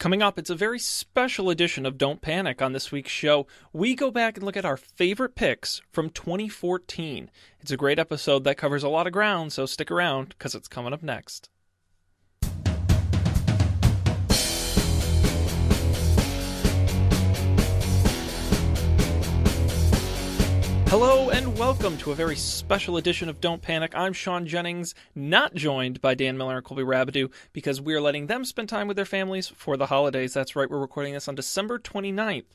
Coming up, it's a very special edition of Don't Panic on this week's show. We go back and look at our favorite picks from 2014. It's a great episode that covers a lot of ground, so stick around because it's coming up next. Hello and welcome to a very special edition of Don't Panic. I'm Sean Jennings, not joined by Dan Miller and Colby Rabideau because we're letting them spend time with their families for the holidays. That's right, we're recording this on December 29th,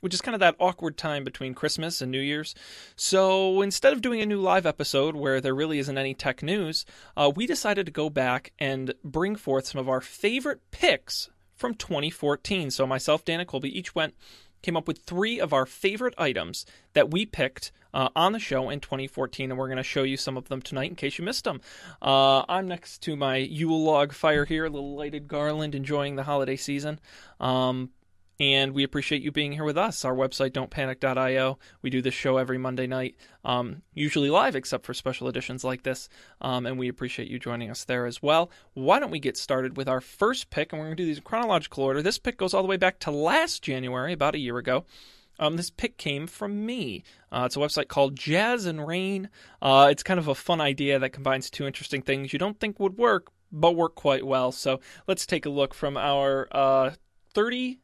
which is kind of that awkward time between Christmas and New Year's. So instead of doing a new live episode where there really isn't any tech news, uh, we decided to go back and bring forth some of our favorite picks from 2014. So myself, Dan, and Colby each went came up with three of our favorite items that we picked uh, on the show in 2014, and we're going to show you some of them tonight in case you missed them. Uh, I'm next to my Yule log fire here, a little lighted garland, enjoying the holiday season. Um, and we appreciate you being here with us. Our website, don'tpanic.io. We do this show every Monday night, um, usually live, except for special editions like this. Um, and we appreciate you joining us there as well. Why don't we get started with our first pick? And we're going to do these in chronological order. This pick goes all the way back to last January, about a year ago. Um, this pick came from me. Uh, it's a website called Jazz and Rain. Uh, it's kind of a fun idea that combines two interesting things you don't think would work, but work quite well. So let's take a look from our uh, 30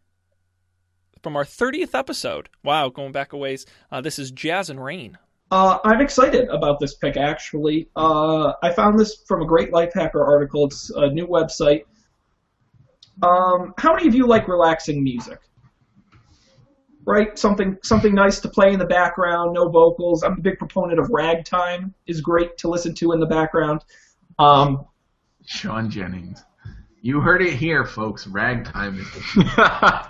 from our 30th episode. Wow, going back a ways. Uh, this is Jazz and Rain. Uh, I'm excited about this pick, actually. Uh, I found this from a great Lifehacker article. It's a new website. Um, how many of you like relaxing music? Right, something something nice to play in the background, no vocals. I'm a big proponent of ragtime. is great to listen to in the background. Um, Sean Jennings. You heard it here, folks. Ragtime is.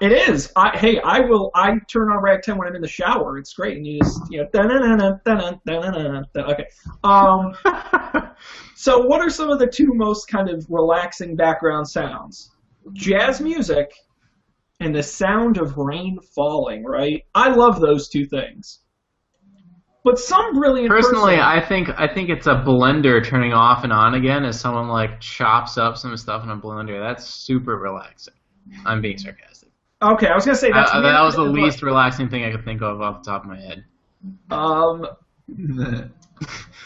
it is. I, hey, I will. I turn on ragtime when I'm in the shower. It's great, and you just you know. Okay. Um. so, what are some of the two most kind of relaxing background sounds? Jazz music and the sound of rain falling. Right. I love those two things. But some brilliant. Personally, person, I think I think it's a blender turning off and on again as someone like chops up some stuff in a blender. That's super relaxing. I'm being sarcastic. Okay, I was gonna say that's uh, that was the least relaxing thing I could think of off the top of my head. Um.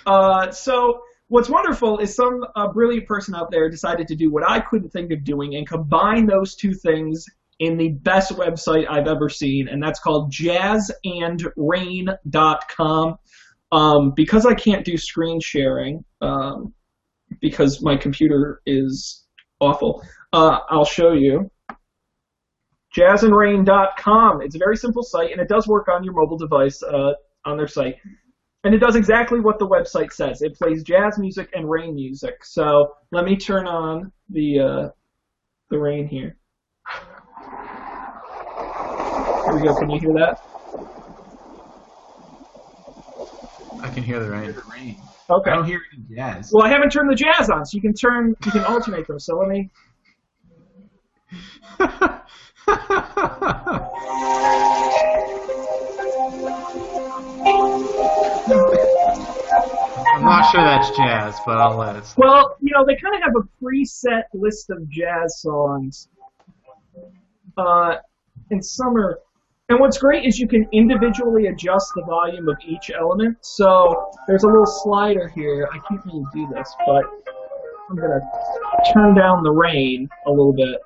uh. So what's wonderful is some uh, brilliant person out there decided to do what I couldn't think of doing and combine those two things in the best website I've ever seen, and that's called jazzandrain.com. Um, because I can't do screen sharing, um, because my computer is awful, uh, I'll show you. Jazzandrain.com. It's a very simple site, and it does work on your mobile device uh, on their site. And it does exactly what the website says. It plays jazz music and rain music. So let me turn on the uh, the rain here. Here we go. Can you hear that? I can hear the rain. Okay. I don't hear any jazz. Well, I haven't turned the jazz on, so you can turn, you can alternate them. So let me. I'm not sure that's jazz, but I'll let it. Well, you know, they kind of have a preset list of jazz songs. Uh, and some are and what's great is you can individually adjust the volume of each element. So there's a little slider here. I can't really do this, but I'm going to turn down the rain a little bit.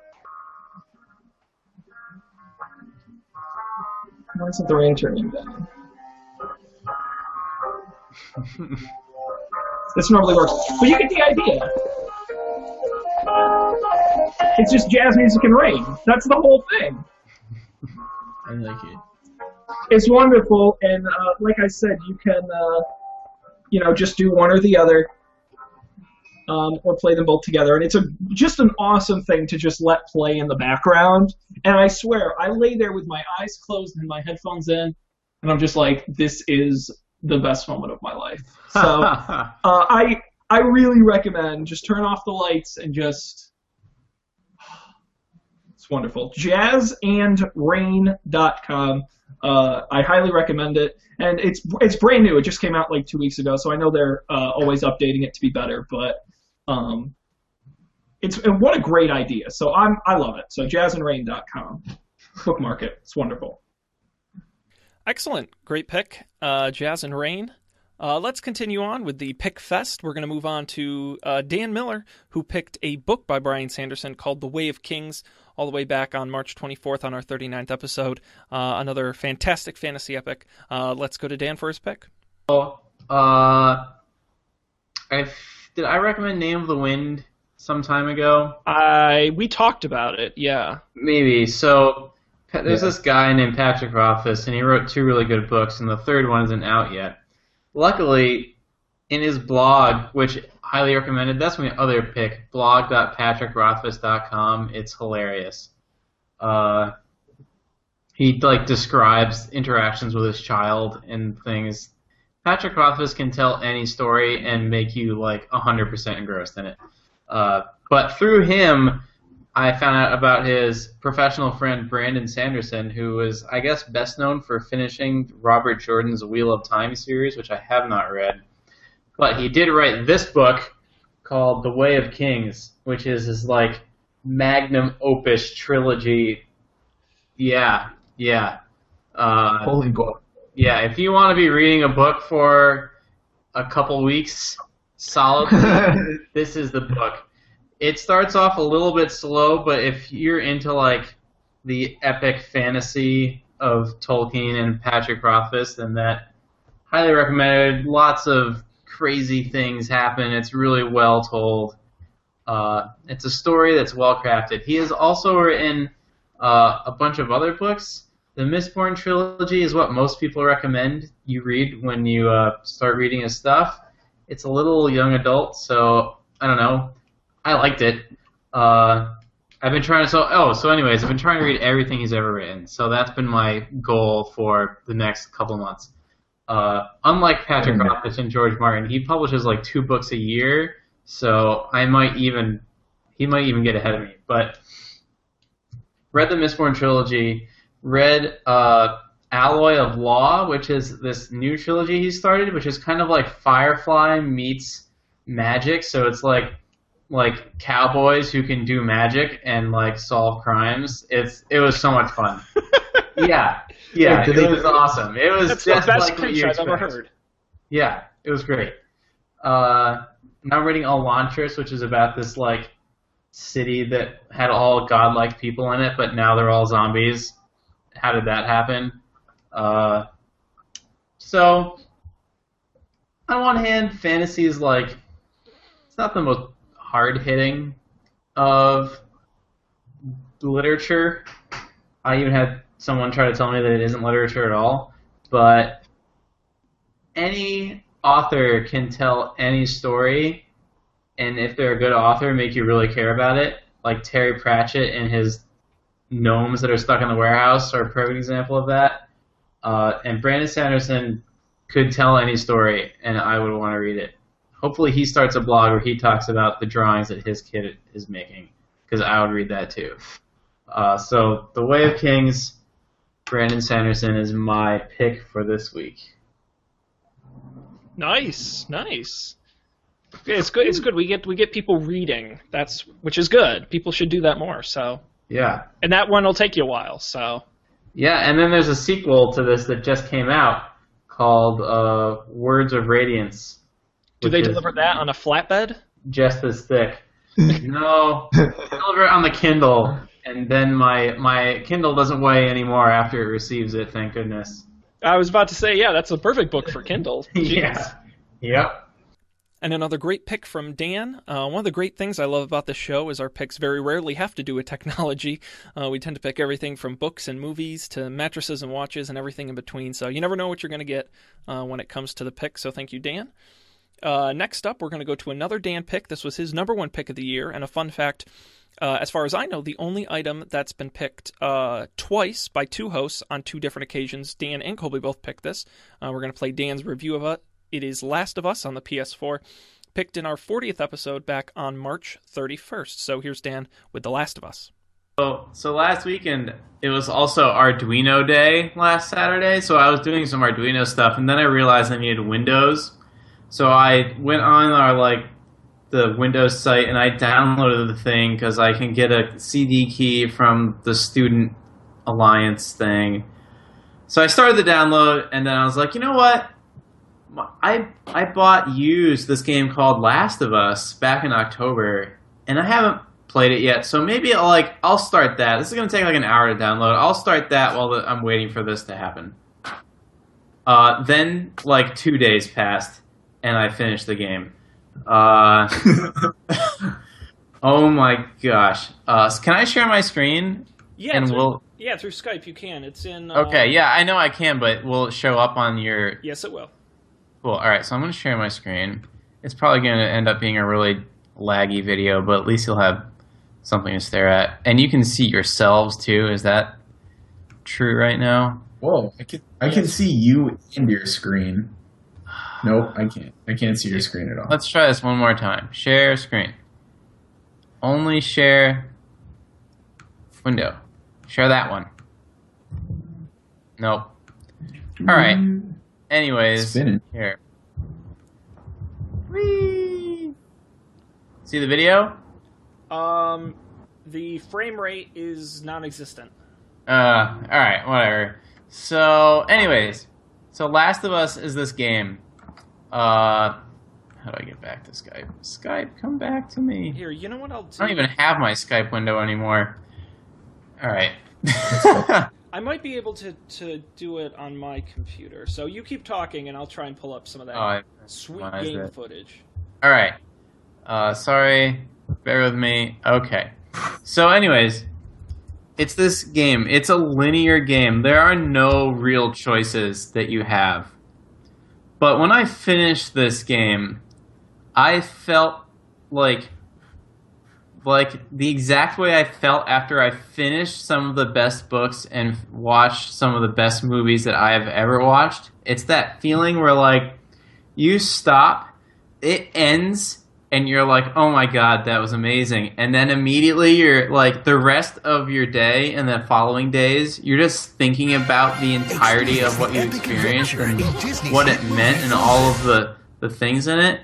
Why isn't the rain turning down? this normally works. But you get the idea. It's just jazz music and rain. That's the whole thing. Like it. It's wonderful, and uh, like I said, you can, uh, you know, just do one or the other, um, or play them both together, and it's a just an awesome thing to just let play in the background. And I swear, I lay there with my eyes closed and my headphones in, and I'm just like, this is the best moment of my life. So uh, I I really recommend just turn off the lights and just wonderful. Jazzandrain.com. Uh, I highly recommend it, and it's it's brand new. It just came out like two weeks ago, so I know they're uh, always updating it to be better. But um, it's and what a great idea. So I'm I love it. So jazzandrain.com, bookmark it. It's wonderful. Excellent. Great pick, uh, Jazz and Rain. Uh, let's continue on with the Pick Fest. We're going to move on to uh, Dan Miller, who picked a book by Brian Sanderson called The Way of Kings, all the way back on March 24th on our 39th episode. Uh, another fantastic fantasy epic. Uh, let's go to Dan for his pick. Uh, I did I recommend Name of the Wind some time ago? I we talked about it. Yeah, maybe. So there's Yeah. this guy named Patrick Rothfuss, and he wrote two really good books, and the third one isn't out yet. Luckily, in his blog, which highly recommended, that's my other pick, blog.patrickrothfuss.com. It's hilarious. Uh, he like describes interactions with his child and things. Patrick Rothfuss can tell any story and make you like 100% engrossed in it. Uh, but through him, I found out about his professional friend Brandon Sanderson, who is, I guess, best known for finishing Robert Jordan's Wheel of Time series, which I have not read. But he did write this book called The Way of Kings, which is his like magnum opus trilogy. Yeah, yeah. Uh, Holy book. yeah, if you want to be reading a book for a couple weeks solidly, this is the book. It starts off a little bit slow, but if you're into like the epic fantasy of Tolkien and Patrick Rothfuss, then that highly recommended. Lots of crazy things happen. It's really well told. Uh, it's a story that's well crafted. He has also written uh, a bunch of other books. The Mistborn trilogy is what most people recommend you read when you uh, start reading his stuff. It's a little young adult, so I don't know. I liked it. Uh, I've been trying to so oh so anyways I've been trying to read everything he's ever written. So that's been my goal for the next couple months. Uh, unlike Patrick. Rothfuss and George Martin, he publishes like two books a year. So I might even he might even get ahead of me. But read the Mistborn trilogy, read uh, Alloy of Law, which is this new trilogy he started, which is kind of like Firefly meets magic. So it's like like cowboys who can do magic and like solve crimes. It's it was so much fun. yeah, yeah, Wait, did it they- was awesome. It was that's the just best like what pitch you I've ever heard. Yeah, it was great. Uh, now I'm reading Elantris, which is about this like city that had all godlike people in it, but now they're all zombies. How did that happen? Uh, so, on one hand, fantasy is like it's not the most hard hitting of literature. I even had someone try to tell me that it isn't literature at all, but any author can tell any story, and if they're a good author, make you really care about it. Like Terry Pratchett and his gnomes that are stuck in the warehouse are a perfect example of that. Uh, and Brandon Sanderson could tell any story, and I would want to read it. Hopefully, he starts a blog where he talks about the drawings that his kid is making, because I would read that too. Uh, so, The Way of Kings, Brandon Sanderson is my pick for this week. Nice, nice. It's good. It's good. We get we get people reading. That's which is good. People should do that more. So, Yeah. and that one will take you a while. So, Yeah, and then there's a sequel to this that just came out called uh, Words of Radiance. do they deliver that on a flatbed? Just as thick. no, deliver it on the Kindle, and then my my Kindle doesn't weigh anymore after it receives it. Thank goodness. I was about to say, yeah, that's a perfect book for Kindle. Jeez. yeah. Yep. And another great pick from Dan. Uh, one of the great things I love about this show is our picks very rarely have to do with technology. Uh, we tend to pick everything from books and movies to mattresses and watches and everything in between. So you never know what you're going to get uh, when it comes to the pick. So thank you, Dan. Uh, next up, we're going to go to another Dan pick. This was his number one pick of the year. And a fun fact uh, as far as I know, the only item that's been picked uh, twice by two hosts on two different occasions, Dan and Colby both picked this. Uh, we're going to play Dan's review of it. It is Last of Us on the PS4, picked in our 40th episode back on March 31st. So here's Dan with The Last of Us. So last weekend it was also Arduino Day last Saturday. So I was doing some Arduino stuff, and then I realized I needed Windows. So I went on our like the Windows site and I downloaded the thing because I can get a CD key from the Student Alliance thing. So I started the download, and then I was like, you know what? I I bought used this game called Last of Us back in October, and I haven't played it yet. So maybe I'll like I'll start that. This is gonna take like an hour to download. I'll start that while the, I'm waiting for this to happen. Uh, then like two days passed, and I finished the game. Uh, oh my gosh! Uh, can I share my screen? Yeah, and through, we'll yeah through Skype you can. It's in. Uh, okay. Yeah, I know I can, but will it show up on your? Yes, it will. Cool. All right, so I'm going to share my screen. It's probably going to end up being a really laggy video, but at least you'll have something to stare at, and you can see yourselves too. Is that true right now? Whoa! I can I can see you and your screen. Nope, I can't. I can't see your screen at all. Let's try this one more time. Share screen. Only share window. Share that one. Nope. All right. Anyways, Spinning. here. Whee! See the video? Um, the frame rate is non-existent. Uh, all right, whatever. So, anyways, so Last of Us is this game. Uh, how do I get back to Skype? Skype, come back to me. Here, you know what I'll do? I don't even have my Skype window anymore. All right. I might be able to to do it on my computer. So you keep talking, and I'll try and pull up some of that oh, sweet game footage. all right. Uh, sorry. Bear with me. Okay. So, anyways, it's this game. It's a linear game. There are no real choices that you have. But when I finished this game, I felt like like the exact way I felt after I finished some of the best books and watched some of the best movies that I have ever watched. It's that feeling where like you stop, it ends, and you're like, "Oh my god, that was amazing!" And then immediately you're like, the rest of your day and the following days, you're just thinking about the entirety of what you experienced and what it meant and all of the the things in it.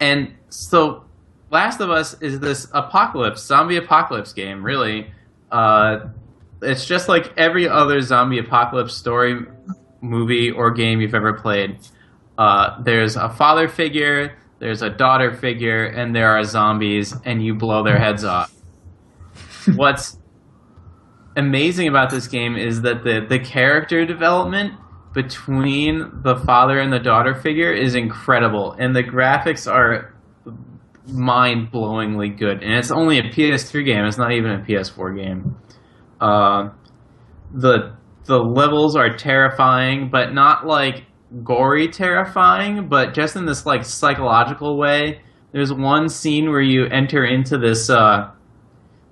And so, Last of Us is this apocalypse, zombie apocalypse game. Really, uh, it's just like every other zombie apocalypse story, movie, or game you've ever played. Uh, there's a father figure, there's a daughter figure, and there are zombies, and you blow their heads off. What's amazing about this game is that the, the character development between the father and the daughter figure is incredible, and the graphics are mind blowingly good. And it's only a PS3 game; it's not even a PS4 game. Uh, the the levels are terrifying, but not like gory terrifying, but just in this like psychological way. There's one scene where you enter into this uh,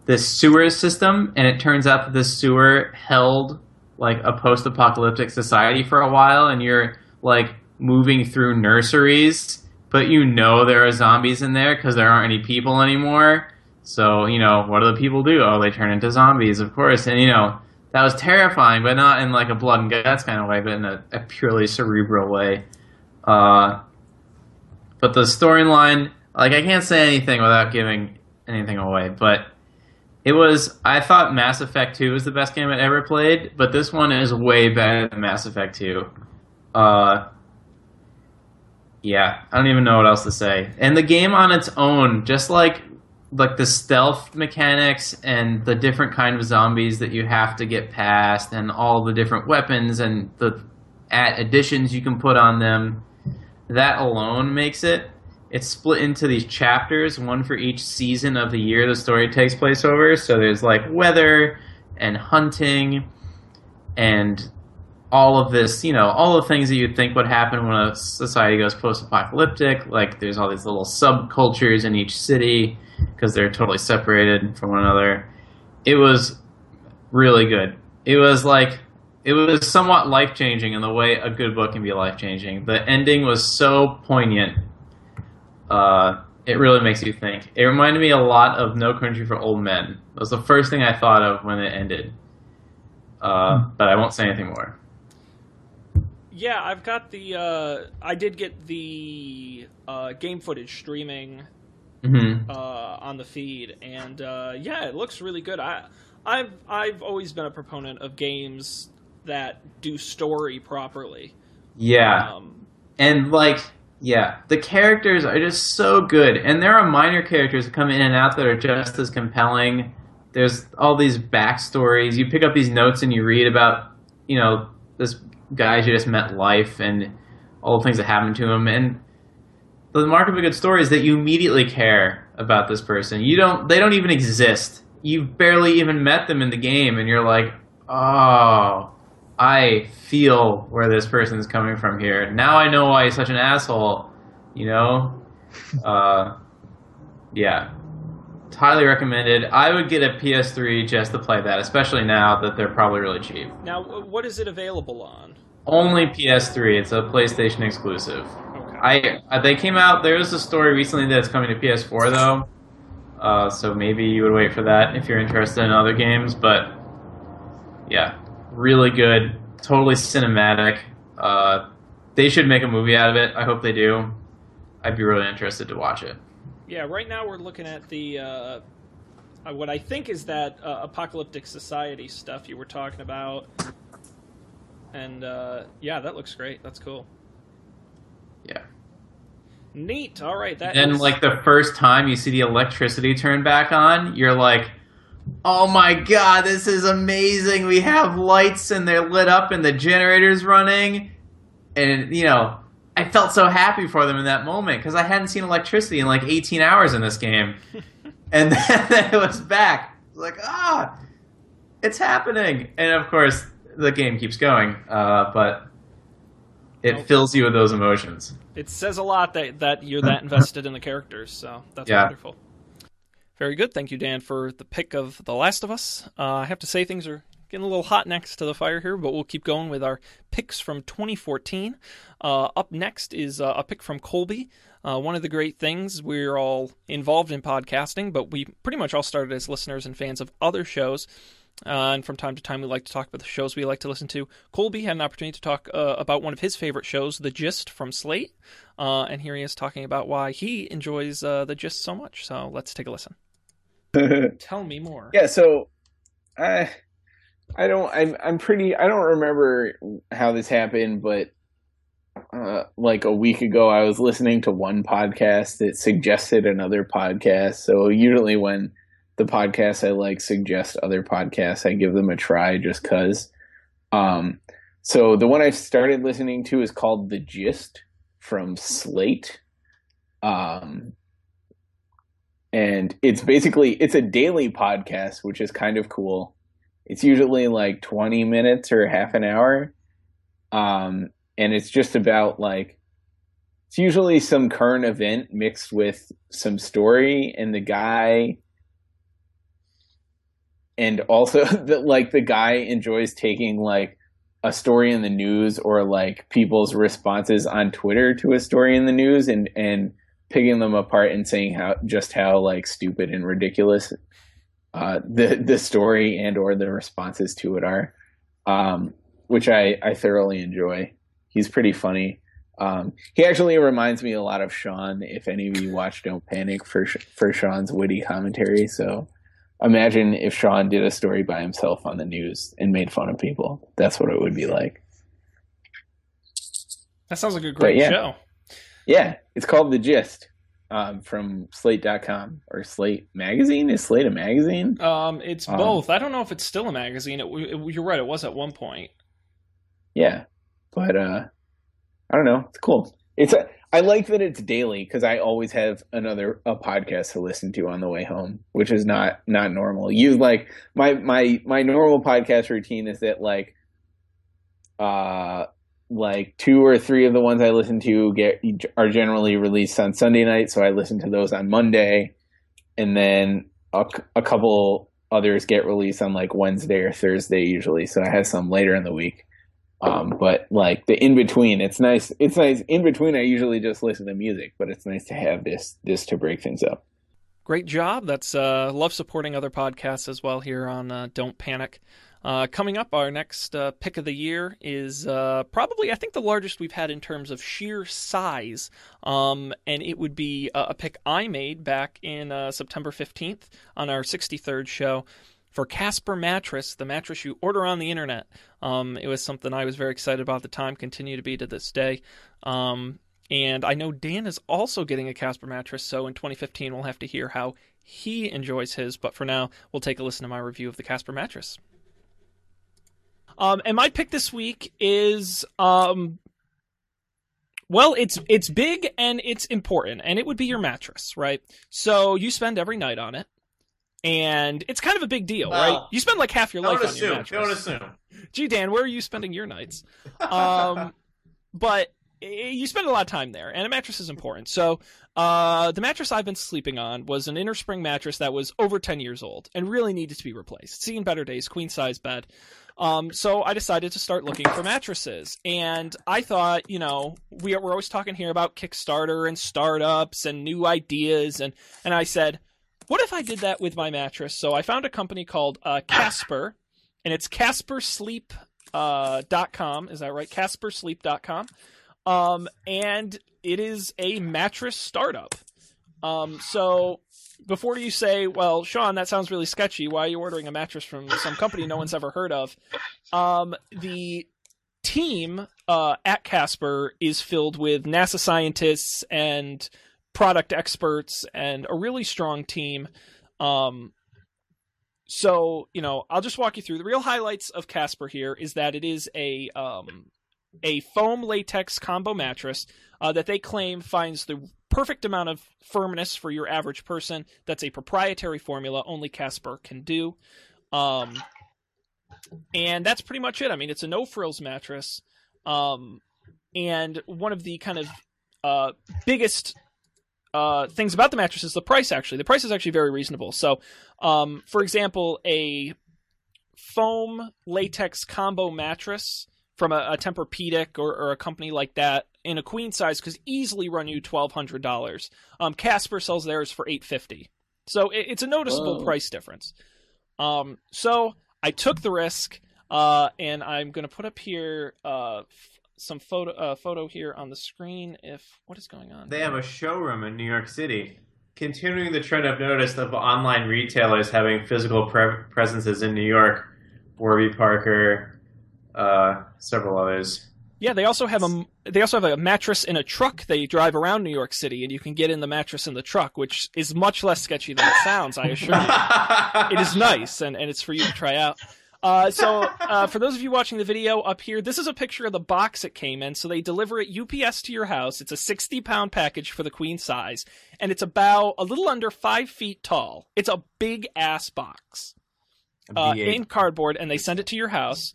this sewer system, and it turns out that this sewer held like a post-apocalyptic society for a while, and you're like moving through nurseries, but you know there are zombies in there because there aren't any people anymore. So you know what do the people do? Oh, they turn into zombies, of course, and you know that was terrifying, but not in like a blood and guts kind of way, but in a, a purely cerebral way. Uh, but the storyline, like I can't say anything without giving anything away, but it was. I thought Mass Effect Two was the best game I'd ever played, but this one is way better than Mass Effect Two. Uh, yeah, I don't even know what else to say. And the game on its own, just like like the stealth mechanics and the different kind of zombies that you have to get past, and all the different weapons and the at additions you can put on them, that alone makes it. It's split into these chapters, one for each season of the year the story takes place over. So there's like weather and hunting and all of this, you know, all the things that you'd think would happen when a society goes post-apocalyptic. Like there's all these little subcultures in each city because they're totally separated from one another. It was really good. It was like it was somewhat life changing in the way a good book can be life changing. The ending was so poignant. Uh, it really makes you think. It reminded me a lot of No Country for Old Men. It was the first thing I thought of when it ended. Uh, but I won't say anything more. Yeah, I've got the. Uh, I did get the uh, game footage streaming Mm-hmm. uh, on the feed, and uh, yeah, it looks really good. I I've I've always been a proponent of games that do story properly. Yeah. Um, and like yeah the characters are just so good and there are minor characters that come in and out that are just as compelling there's all these backstories you pick up these notes and you read about you know this guy who just met life and all the things that happened to him and the mark of a good story is that you immediately care about this person you don't they don't even exist you've barely even met them in the game and you're like oh I feel where this person is coming from here. Now I know why he's such an asshole. You know, uh, yeah, it's highly recommended. I would get a PS3 just to play that, especially now that they're probably really cheap. now, what is it available on? Only PS3. It's a PlayStation exclusive. I uh, they came out. There is a story recently that's coming to PS4 though, uh, so maybe you would wait for that if you're interested in other games. But yeah, really good, totally cinematic. Uh, they should make a movie out of it. I hope they do. I'd be really interested to watch it. Yeah, right now we're looking at the uh, uh, what I think is that uh, apocalyptic society stuff you were talking about, and uh, yeah, that looks great. That's cool. Yeah. Neat. All right. That Then is- like the first time you see the electricity turn back on, you're like, "Oh my god, this is amazing! We have lights and they're lit up and the generator's running." And you know, I felt so happy for them in that moment because I hadn't seen electricity in like 18 hours in this game, and then, then it was back. It was like, ah, it's happening! And of course, the game keeps going, uh, but it fills you with those emotions. It says a lot that that you're that invested in the characters. So that's Yeah. wonderful. Very good. Thank you, Dan, for the pick of The Last of Us. Uh, I have to say things are getting a little hot next to the fire here, but we'll keep going with our picks from 2014. Uh, up next is uh, a pick from Colby. Uh, one of the great things we're all involved in podcasting, but we pretty much all started as listeners and fans of other shows. Uh, and from time to time, we like to talk about the shows we like to listen to. Colby had an opportunity to talk uh, about one of his favorite shows, The Gist from Slate. Uh, and here he is talking about why he enjoys uh, The Gist so much. So let's take a listen. Tell me more. yeah, so I I don't I'm I'm pretty I don't remember how this happened, but uh, like a week ago I was listening to one podcast that suggested another podcast. So usually when the podcasts I like suggest other podcasts, I give them a try just cuz. Um so the one I started listening to is called The Gist from Slate. Um and it's basically it's a daily podcast which is kind of cool it's usually like 20 minutes or half an hour um and it's just about like it's usually some current event mixed with some story and the guy and also that like the guy enjoys taking like a story in the news or like people's responses on Twitter to a story in the news and and picking them apart and saying how just how like stupid and ridiculous uh, the the story and or the responses to it are, um, which I I thoroughly enjoy. He's pretty funny. Um, he actually reminds me a lot of Sean. If any of you watch Don't Panic for for Sean's witty commentary, so imagine if Sean did a story by himself on the news and made fun of people. That's what it would be like. That sounds like a great yeah. show. Yeah, it's called The Gist um, from Slate.com or Slate Magazine. Is Slate a magazine? Um, it's Um, both. I don't know if it's still a magazine. It, it, you're right. It was at one point. Yeah, but uh, I don't know. It's cool. It's a, I like that it's daily because I always have another a podcast to listen to on the way home, which is not not normal. You like my my my normal podcast routine is that like uh like two or three of the ones I listen to get are generally released on Sunday night, so I listen to those on Monday, and then a couple others get released on like Wednesday or Thursday usually. So I have some later in the week. Um, but like the in between, it's nice. It's nice in between. I usually just listen to music, but it's nice to have this this to break things up. Great job. That's uh, love supporting other podcasts as well here on uh, Don't Panic. Uh, coming up, our next uh, pick of the year is uh, probably, I think, the largest we've had in terms of sheer size. Um, and it would be a, pick I made back in uh, September 15th on our 63rd show for Casper Mattress, the mattress you order on the internet. Um, it was something I was very excited about at the time, continue to be to this day. Um, and I know Dan is also getting a Casper mattress, so in 2015 we'll have to hear how he enjoys his. But for now, we'll take a listen to my review of the Casper mattress. Um, and my pick this week is um, well, it's it's big and it's important, and it would be your mattress, right? So you spend every night on it, and it's kind of a big deal, right? You spend like half your life on your assume. mattress. Don't assume. Gee, Dan, where are you spending your nights? Um, but eh, you spend a lot of time there, and a mattress is important. So, uh, the mattress I've been sleeping on was an inner spring mattress that was over 10 years old and really needed to be replaced. Seen better days, queen size bed. Um, so I decided to start looking for mattresses, and I thought, you know, we we're always talking here about Kickstarter and startups and new ideas, and and I said, what if I did that with my mattress? So I found a company called uh, Casper, and it's CasperSleep.com. uh. Is that right? CasperSleep.com. Um, and it is a mattress startup. Um, so before you say, well, Sean, that sounds really sketchy. Why are you ordering a mattress from some company no one's ever heard of? Um, the team uh, at Casper is filled with NASA scientists and product experts and a really strong team. Um, so you know, I'll just walk you through the real highlights of Casper. Here is that it is a um, a foam latex combo mattress uh, that they claim finds the perfect amount of firmness for your average person. That's a proprietary formula only Casper can do. Um, and that's pretty much it. I mean, it's a no frills mattress. Um, and one of the kind of uh, biggest uh, things about the mattress is the price. Actually, the price is actually very reasonable. So, um, for example, a foam latex combo mattress from a, a Tempur-Pedic or, or a company like that in a queen size could easily run you twelve hundred dollars. Um, Casper sells theirs for eight fifty, so it, it's a noticeable Whoa. price difference. Um, so I took the risk, uh, and I'm going to put up here uh, some photo uh, photo here on the screen. If what is going on? They have a showroom in New York City. Continuing the trend I've noticed of online retailers having physical pre- presences in New York, Warby Parker, uh, several others. Yeah, they also have a they also have a mattress in a truck. They drive around New York City, and you can get in the mattress in the truck, which is much less sketchy than it sounds. I assure you, it is nice, and, and it's for you to try out. Uh, so, uh, for those of you watching the video up here, this is a picture of the box it came in. So they deliver it UPS to your house. It's a 60 pound package for the queen size, and it's about a little under five feet tall. It's a big ass box uh, in cardboard, and they send it to your house.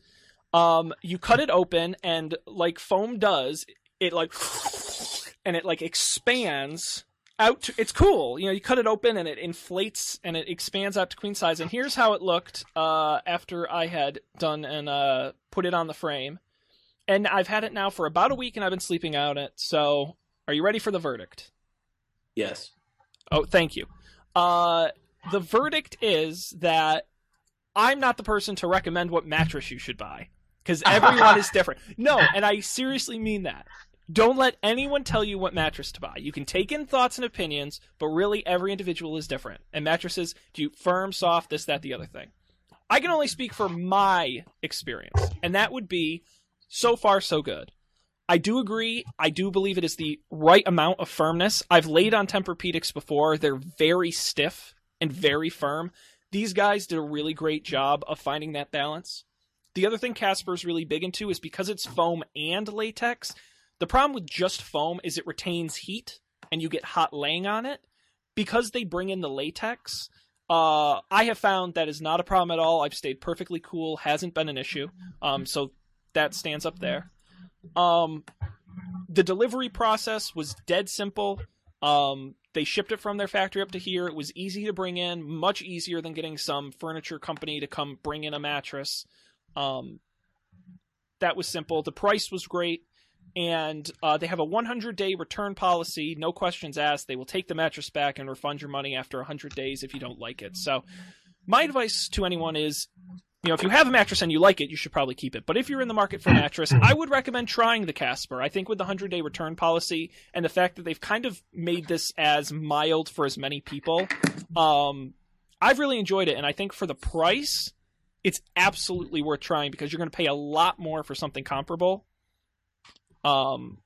Um, you cut it open, and like foam does, it like and it like expands out. To, it's cool. You know, you cut it open, and it inflates and it expands out to queen size. And here's how it looked uh, after I had done and uh, put it on the frame. And I've had it now for about a week, and I've been sleeping on it. So, are you ready for the verdict? Yes. Oh, thank you. Uh, the verdict is that I'm not the person to recommend what mattress you should buy because everyone is different. No, and I seriously mean that. Don't let anyone tell you what mattress to buy. You can take in thoughts and opinions, but really every individual is different. And mattresses, do firm, soft, this, that, the other thing. I can only speak for my experience, and that would be so far so good. I do agree. I do believe it is the right amount of firmness. I've laid on Tempur-Pedics before. They're very stiff and very firm. These guys did a really great job of finding that balance. The other thing Casper's really big into is because it's foam and latex, the problem with just foam is it retains heat and you get hot laying on it. Because they bring in the latex, uh, I have found that is not a problem at all. I've stayed perfectly cool, hasn't been an issue. Um, so that stands up there. Um, the delivery process was dead simple. Um, they shipped it from their factory up to here. It was easy to bring in, much easier than getting some furniture company to come bring in a mattress. Um, that was simple. The price was great. And uh, they have a 100 day return policy, no questions asked. They will take the mattress back and refund your money after 100 days if you don't like it. So, my advice to anyone is you know, if you have a mattress and you like it, you should probably keep it. But if you're in the market for a mattress, I would recommend trying the Casper. I think with the 100 day return policy and the fact that they've kind of made this as mild for as many people, um, I've really enjoyed it. And I think for the price, it's absolutely worth trying because you're going to pay a lot more for something comparable. Um,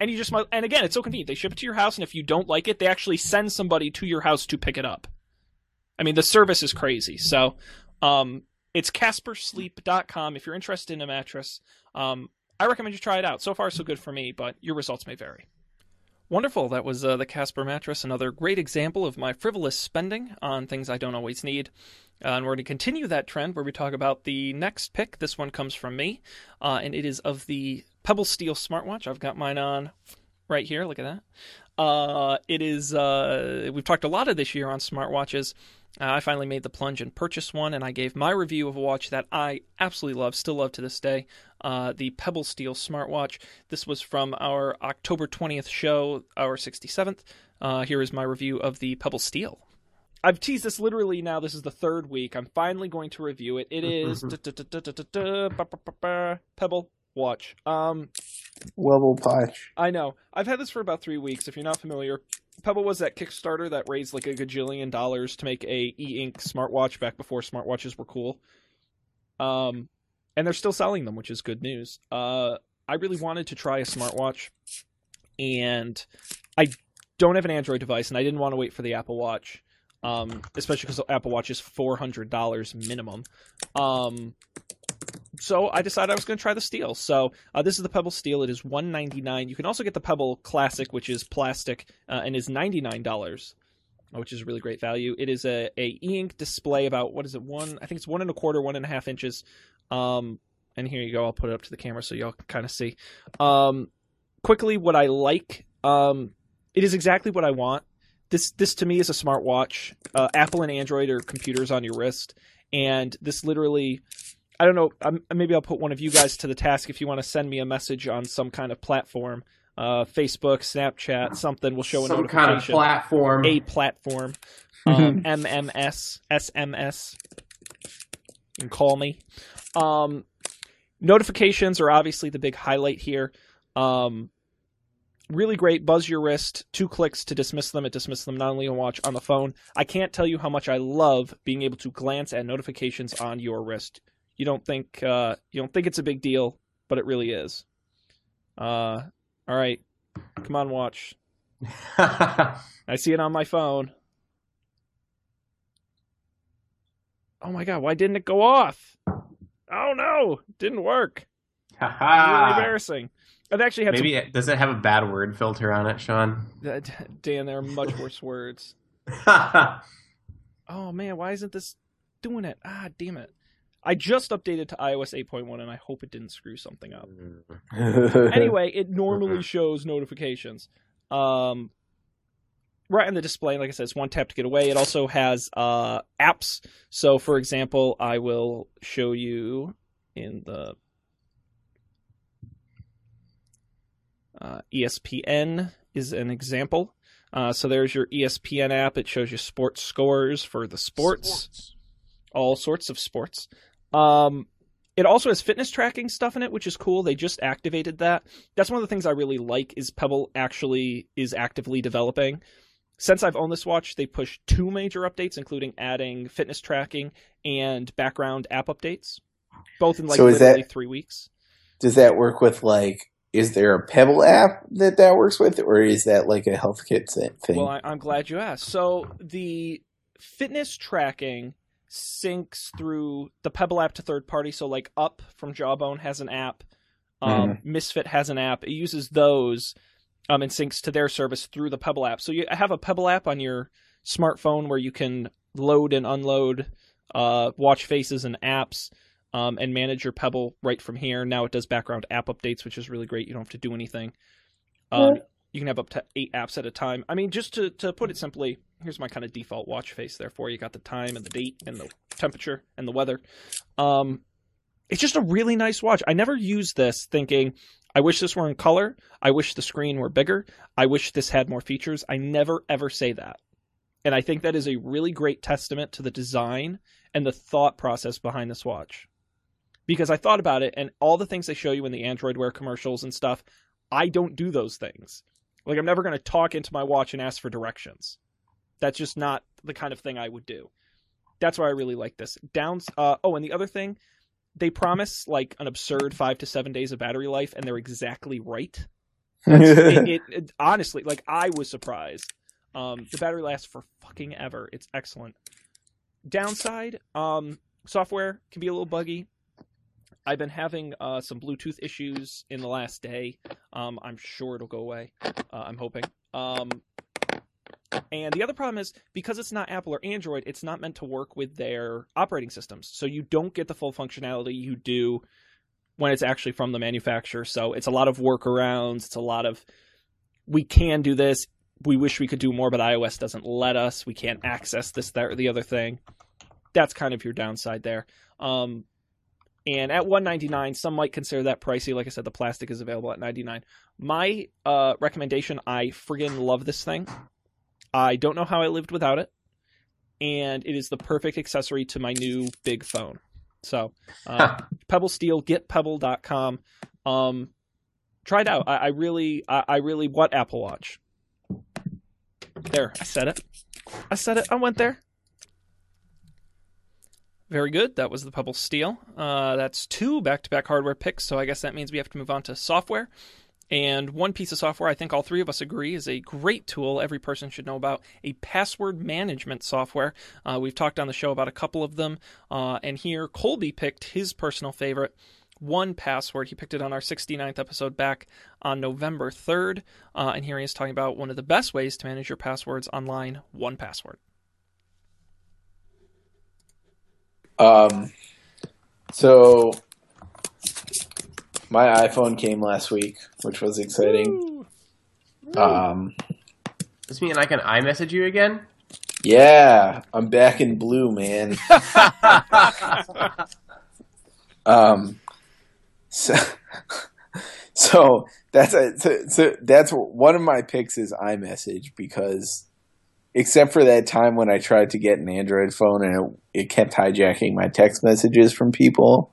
and you just might, and again, it's so convenient. They ship it to your house, and if you don't like it, they actually send somebody to your house to pick it up. I mean, the service is crazy. So, um, it's CasperSleep.com if you're interested in a mattress. Um, I recommend you try it out. So far, so good for me, but your results may vary. Wonderful. That was uh, the Casper mattress. Another great example of my frivolous spending on things I don't always need. Uh, and we're going to continue that trend where we talk about the next pick. This one comes from me, uh, and it is of the Pebble Steel smartwatch. I've got mine on right here. Look at that. Uh, it is. Uh, we've talked a lot of this year on smartwatches. Uh, I finally made the plunge and purchased one, and I gave my review of a watch that I absolutely love, still love to this day, uh, the Pebble Steel smartwatch. This was from our October 20th show, our 67th. Uh, here is my review of the Pebble Steel. I've teased this literally now. This is the third week. I'm finally going to review it. It is Pebble Watch. Um, Level patch. I know. I've had this for about three weeks. If you're not familiar, Pebble was that Kickstarter that raised like a gajillion dollars to make a e-ink smartwatch back before smartwatches were cool. Um, and they're still selling them, which is good news. Uh, I really wanted to try a smartwatch, and I don't have an Android device, and I didn't want to wait for the Apple Watch, um, especially because Apple Watch is four hundred dollars minimum. Um, so I decided I was going to try the steel. So uh, this is the Pebble Steel. It is one ninety nine. You can also get the Pebble Classic, which is plastic uh, and is ninety nine dollars, which is a really great value. It is a a e ink display about what is it one? I think it's one and a quarter, one and a half inches. Um, and here you go. I'll put it up to the camera so y'all can kind of see. Um, quickly, what I like. Um, it is exactly what I want. This this to me is a smartwatch. Uh, Apple and Android are computers on your wrist, and this literally I don't know. Um, maybe I'll put one of you guys to the task if you want to send me a message on some kind of platform, uh, Facebook, Snapchat, something. We'll show a Some notification. kind of platform. A platform, um, MMS, SMS. You can call me. Um, notifications are obviously the big highlight here. Um, really great. Buzz your wrist. Two clicks to dismiss them. It dismisses them not only on watch on the phone. I can't tell you how much I love being able to glance at notifications on your wrist you don't think uh, you don't think it's a big deal, but it really is. Uh, all right, come on, watch. I see it on my phone. Oh my god, why didn't it go off? Oh no, didn't work. Really embarrassing. I've actually had Maybe it, does it have a bad word filter on it, Sean? Dan, there are much worse words. Oh man, why isn't this doing it? Ah, damn it. I just updated to iOS 8.1 and I hope it didn't screw something up. anyway, it normally shows notifications. Um, right on the display, like I said, it's one tap to get away. It also has uh, apps. So, for example, I will show you in the uh, ESPN is an example. Uh, so there's your ESPN app. It shows you sports scores for the sports, all sorts of sports. Um, it also has fitness tracking stuff in it, which is cool. They just activated that. That's one of the things I really like is Pebble actually is actively developing. Since I've owned this watch, they pushed two major updates, including adding fitness tracking and background app updates, both in like So is that- three weeks. Does that work with like? Is there a Pebble app that that works with, or is that like a health kit thing? Well, I, I'm glad you asked. So the fitness tracking syncs through the Pebble app to third party. So like Up from Jawbone has an app, um, Misfit has an app. It uses those um, and syncs to their service through the Pebble app. So you have a Pebble app on your smartphone where you can load and unload uh, watch faces and apps. Um, and manage your Pebble right from here. Now it does background app updates, which is really great. You don't have to do anything. Um, you can have up to eight apps at a time. I mean, just to, to put it simply, here's my kind of default watch face. there Therefore, you got the time and the date and the temperature and the weather. Um, it's just a really nice watch. I never used this thinking I wish this were in color. I wish the screen were bigger. I wish this had more features. I never ever say that. And I think that is a really great testament to the design and the thought process behind this watch. Because I thought about it and all the things they show you in the Android Wear commercials and stuff, I don't do those things. Like I'm never going to talk into my watch and ask for directions. That's just not the kind of thing I would do. That's why I really like this. Downs. Uh, oh, and the other thing, they promise like an absurd five to seven days of battery life, and they're exactly right. it, it, it, honestly, like I was surprised. Um, the battery lasts for fucking ever. It's excellent. Downside, um, software can be a little buggy. I've been having uh, some Bluetooth issues in the last day. Um, I'm sure it'll go away. Uh, I'm hoping. Um, and the other problem is because it's not Apple or Android, it's not meant to work with their operating systems. So you don't get the full functionality you do when it's actually from the manufacturer. So it's a lot of workarounds. It's a lot of we can do this. We wish we could do more, but iOS doesn't let us. We can't access this, that, or the other thing. That's kind of your downside there. Um, and at 199 some might consider that pricey like i said the plastic is available at 99 my uh, recommendation i friggin love this thing I don't know how I lived without it, and it is the perfect accessory to my new big phone. So, uh, Pebble Steel, getpebble.com. Um, try it out. I, I really, I, I, really want Apple Watch. There, I said it. I said it. I went there. Very good. That was the Pebble Steel. Uh, that's two back-to-back hardware picks. So I guess that means we have to move on to software. And one piece of software I think all three of us agree is a great tool every person should know about a password management software. Uh, we've talked on the show about a couple of them. Uh, and here, Colby picked his personal favorite. 1Password. He picked it on our 69th episode back on November 3rd. Uh, and here he is talking about one of the best ways to manage your passwords online 1Password. Um, so my iPhone came last week, which was exciting. Um, Does this mean I can iMessage you again? Yeah, I'm back in blue, man. um, so, so that's a so, so that's one of my picks is iMessage because except for that time when I tried to get an Android phone and it, it kept hijacking my text messages from people,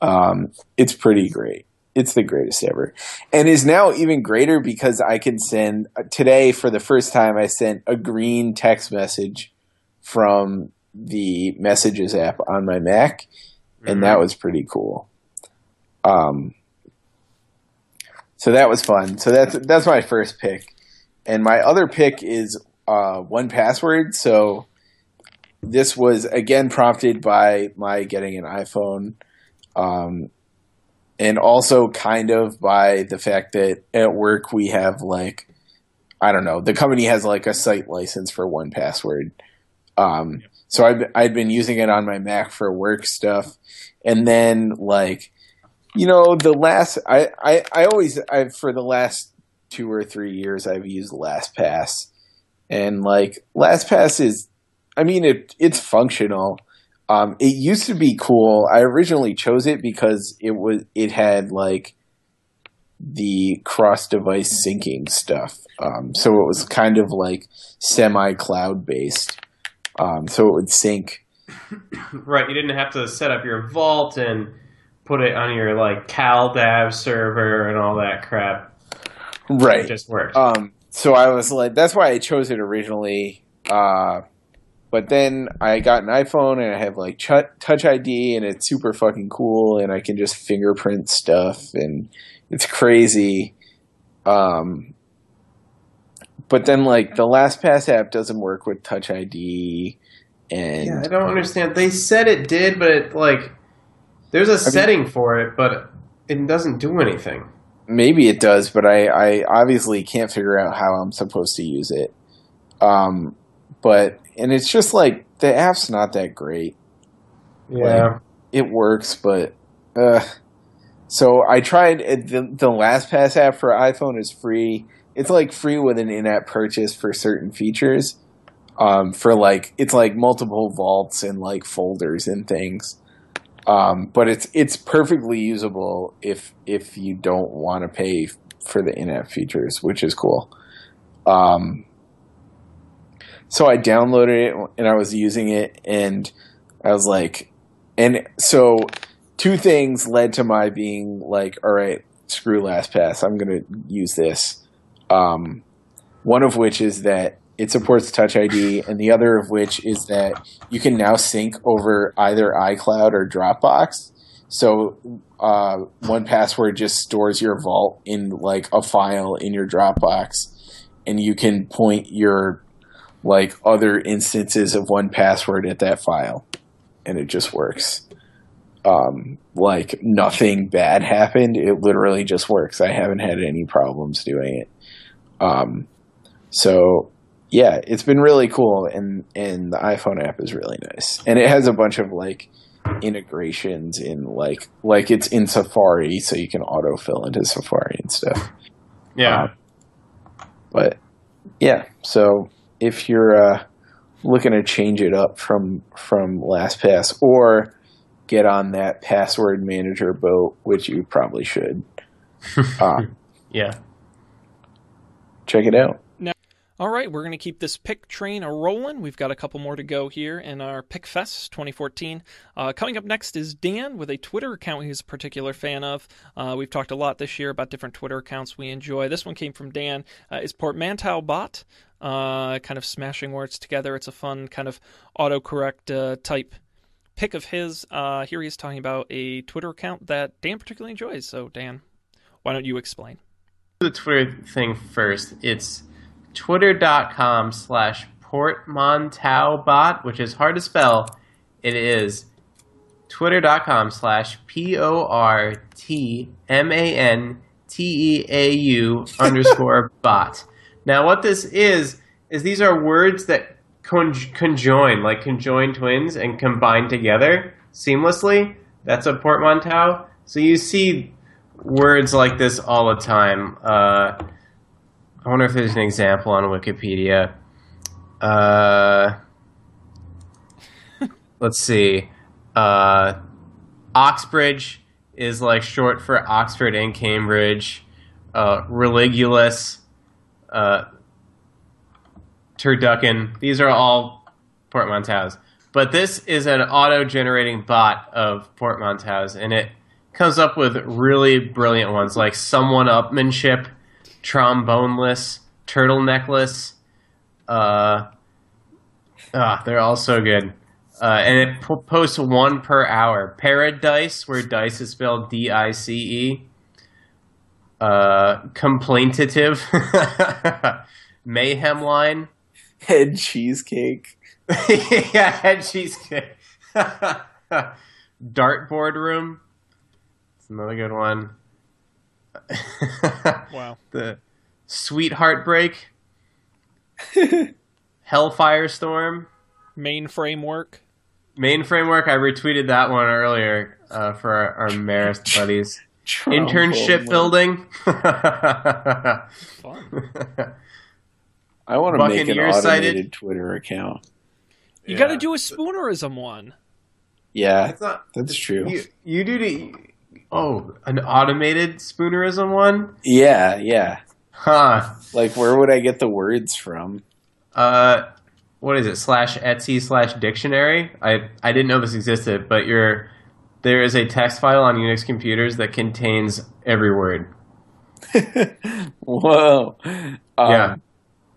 um, it's pretty great. It's the greatest ever, and is now even greater because I can send today for the first time. I sent a green text message from the Messages app on my Mac, and mm-hmm. that was pretty cool. Um, so that was fun. So that's that's my first pick, and my other pick is uh, 1Password. So this was again prompted by my getting an iPhone um, and also kind of by the fact that at work we have like, I don't know, the company has like a site license for 1Password. Um, so I've, I've been using it on my Mac for work stuff. And then like, you know, the last, I, I, I always, I've, for the last two or three years, I've used LastPass. And like, LastPass is, I mean, it, it's functional um, it used to be cool. I originally chose it because it was it had like the cross device syncing stuff. Um, so it was kind of like semi cloud based. Um, so it would sync. Right, you didn't have to set up your vault and put it on your like CalDAV server and all that crap. Right, it just worked. Um, so I was like, that's why I chose it originally. Uh, but then I got an iPhone and I have like Touch ID and it's super fucking cool and I can just fingerprint stuff and it's crazy. Um, but then like the LastPass app doesn't work with Touch ID and yeah, I don't understand. They said it did, but it, like there's a I setting mean, for it, but it doesn't do anything. Maybe it does, but I, I obviously can't figure out how I'm supposed to use it. Um, but and it's just like the app's not that great. Yeah, like, it works, but uh, so I tried the the LastPass app for iPhone is free. It's like free with an in-app purchase for certain features. Um, for like it's like multiple vaults and like folders and things. Um, but it's it's perfectly usable if if you don't want to pay for the in-app features, which is cool. Um, so I downloaded it and I was using it, and I was like, and so two things led to my being like, all right, screw LastPass, I'm gonna use this. Um, one of which is that it supports Touch ID, and the other of which is that you can now sync over either iCloud or Dropbox. So uh, 1Password just stores your vault in like a file in your Dropbox, and you can point your like other instances of 1Password at that file, and it just works. Um, like nothing bad happened. It literally just works. I haven't had any problems doing it. Um, so yeah, it's been really cool, and and the iPhone app is really nice, and it has a bunch of like integrations in like like it's in Safari, so you can autofill into Safari and stuff. Yeah. Um, but yeah, so if you're uh, looking to change it up from from LastPass or get on that password manager boat, which you probably should, uh, yeah. check it out. All right, we're going to keep this pick train a rolling. We've got a couple more to go here in our Pick Fest 2014. Uh, coming up next is Dan with a Twitter account he's a particular fan of. Uh, we've talked a lot this year about different Twitter accounts we enjoy. This one came from Dan. Uh, is Portmanteau Bot, uh, kind of smashing words together. It's a fun kind of autocorrect uh, type pick of his. Uh, here he is talking about a Twitter account that Dan particularly enjoys. So, Dan, why don't you explain? The Twitter thing first. It's twitter.com slash portmanteaubot, which is hard to spell. It is twitter.com slash P-O-R-T-M-A-N-T-E-A-U underscore bot. Now, what this is, is these are words that con- conjoin, like conjoin twins and combine together seamlessly. That's a portmanteau. So you see words like this all the time. Uh, I wonder if there's an example on Wikipedia. Uh, let's see. Uh, Oxbridge is like short for Oxford and Cambridge. Uh, religulous, uh, turducken. These are all portmanteaus. But this is an auto-generating bot of portmanteaus, and it comes up with really brilliant ones like someone upmanship tromboneless, turtleneckless. Uh, ah, they're all so good. Uh, and it po- posts one per hour. Paradise, where dice is spelled D I C E. Uh, complaintative. Mayhem line. Head cheesecake. yeah, head cheesecake. Dartboard room. It's another good one. Wow. the Sweet Heartbreak, Hellfire Storm, Main framework. Main Framework. I retweeted that one earlier uh, for our, our Marist buddies. Internship building. Fun. I want to make an Buccaneer automated sighted. Twitter account. You Yeah. got to do a spoonerism one. Yeah, It's not. that's true. You, you do the. Oh, an automated spoonerism one? Yeah, yeah. Huh. Like, where would I get the words from? Uh, what is it? Slash etc slash dictionary. I I didn't know this existed, but you're there is a text file on Unix computers that contains every word. Whoa. Um, Yeah.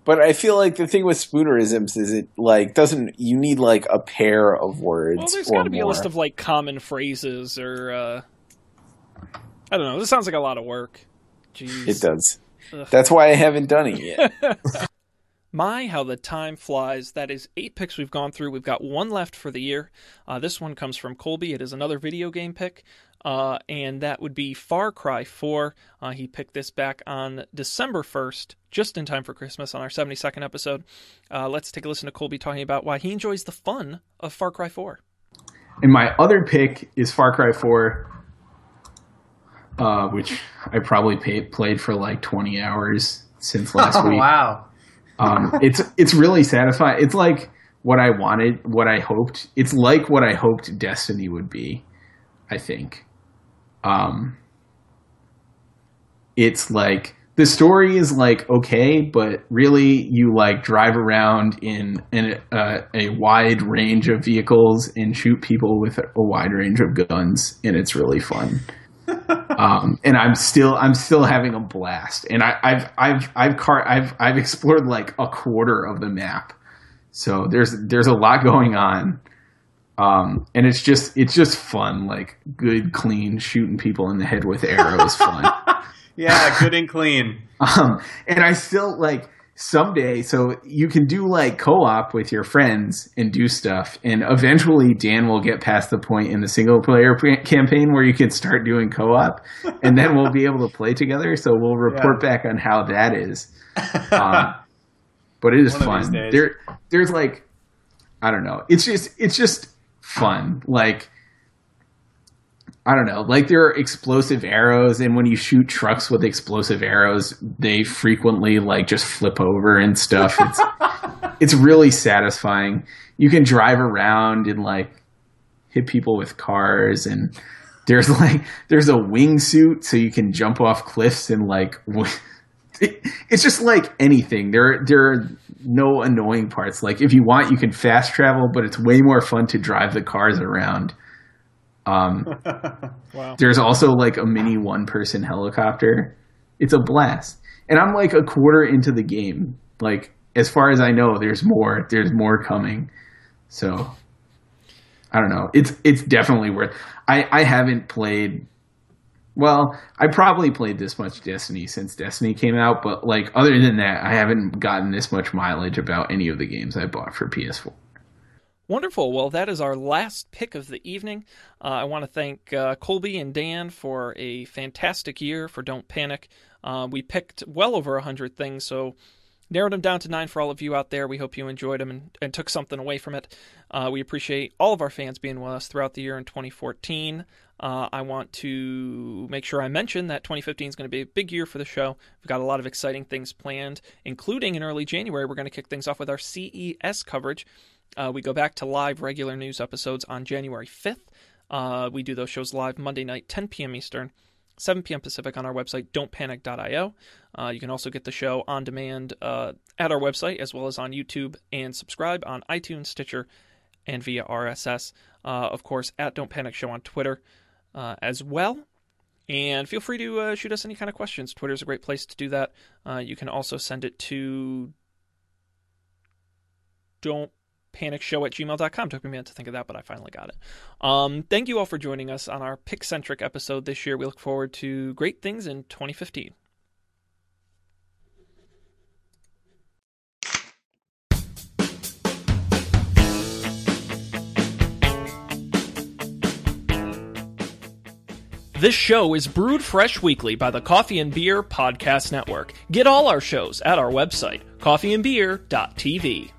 But I feel like the thing with spoonerisms is it like doesn't you need like a pair of words Well, there's or got to be a list of like common phrases or uh, I don't know. This sounds like a lot of work. Jeez. It does. Ugh. That's why I haven't done it yet. My, how the time flies. That is eight picks we've gone through. We've got one left for the year. Uh, this one comes from Colby. It is another video game pick, uh, and that would be Far Cry 4. Uh, he picked this back on December 1st, just in time for Christmas, on our 72nd episode. Uh, let's take a listen to Colby talking about why he enjoys the fun of Far Cry 4. And my other pick is Far Cry 4, uh, which I probably paid, played for like 20 hours since last week. Oh, week. wow. Um, it's it's really satisfying. It's like what I wanted, what I hoped. It's like what I hoped Destiny would be. I think. Um, it's like the story is like okay, but really you like drive around in in a, a wide range of vehicles and shoot people with a wide range of guns, and it's really fun. Um, and I'm still I'm still having a blast, and I, I've I've I've car I've I've explored like a quarter of the map, so there's there's a lot going on. Um, and it's just it's just fun, like good, clean shooting people in the head with arrows. fun. Yeah, good and clean. Um, and I still like someday, so you can do like co-op with your friends and do stuff, and eventually Dan will get past the point in the single player p- campaign where you can start doing co-op, and then we'll be able to play together. So we'll report back on how that is. Um, but it is fun. There, there's like, I don't know. It's just, it's just fun. Like, I don't know. Like there are explosive arrows, and when you shoot trucks with explosive arrows, they frequently like just flip over and stuff. It's it's really satisfying. You can drive around and like hit people with cars, and there's like there's a wingsuit, so you can jump off cliffs and like. it- It's just like anything. There, there are no annoying parts. Like if you want, you can fast travel, but it's way more fun to drive the cars around. Um, Wow. there's also like a mini one person helicopter. It's a blast. And I'm like a quarter into the game. Like as far as I know, there's more. There's more coming. So I don't know. It's it's definitely worth. I I haven't played. Well, I probably played this much Destiny since Destiny came out, but like other than that, I haven't gotten this much mileage about any of the games I bought for PS4. Wonderful. Well, that is our last pick of the evening. Uh, I want to thank uh, Colby and Dan for a fantastic year for Don't Panic. Uh, we picked well over 100 things, so narrowed them down to nine for all of you out there. We hope you enjoyed them and, and took something away from it. Uh, we appreciate all of our fans being with us throughout the year in 2014. Uh, I want to make sure I mention that 2015 is going to be a big year for the show. We've got a lot of exciting things planned, including in early January. We're going to kick things off with our CES coverage. Uh, we go back to live regular news episodes on January 5th. Uh, we do those shows live Monday night, 10 p.m. Eastern, 7 p.m. Pacific on our website, don'tpanic.io. Uh, you can also get the show on demand uh, at our website as well as on YouTube and subscribe on iTunes, Stitcher, and via RSS. Uh, of course, at Don't Panic Show on Twitter uh, as well. And feel free to uh, shoot us any kind of questions. Twitter is a great place to do that. You can also send it to don't panicshow at gmail.com. Took me a minute to think of that, but I finally got it. Um, thank you all for joining us on our pick centric episode this year. We look forward to great things in 2015. This show is brewed fresh weekly by the Coffee and Beer Podcast Network. Get all our shows at our website, coffeeandbeer.tv.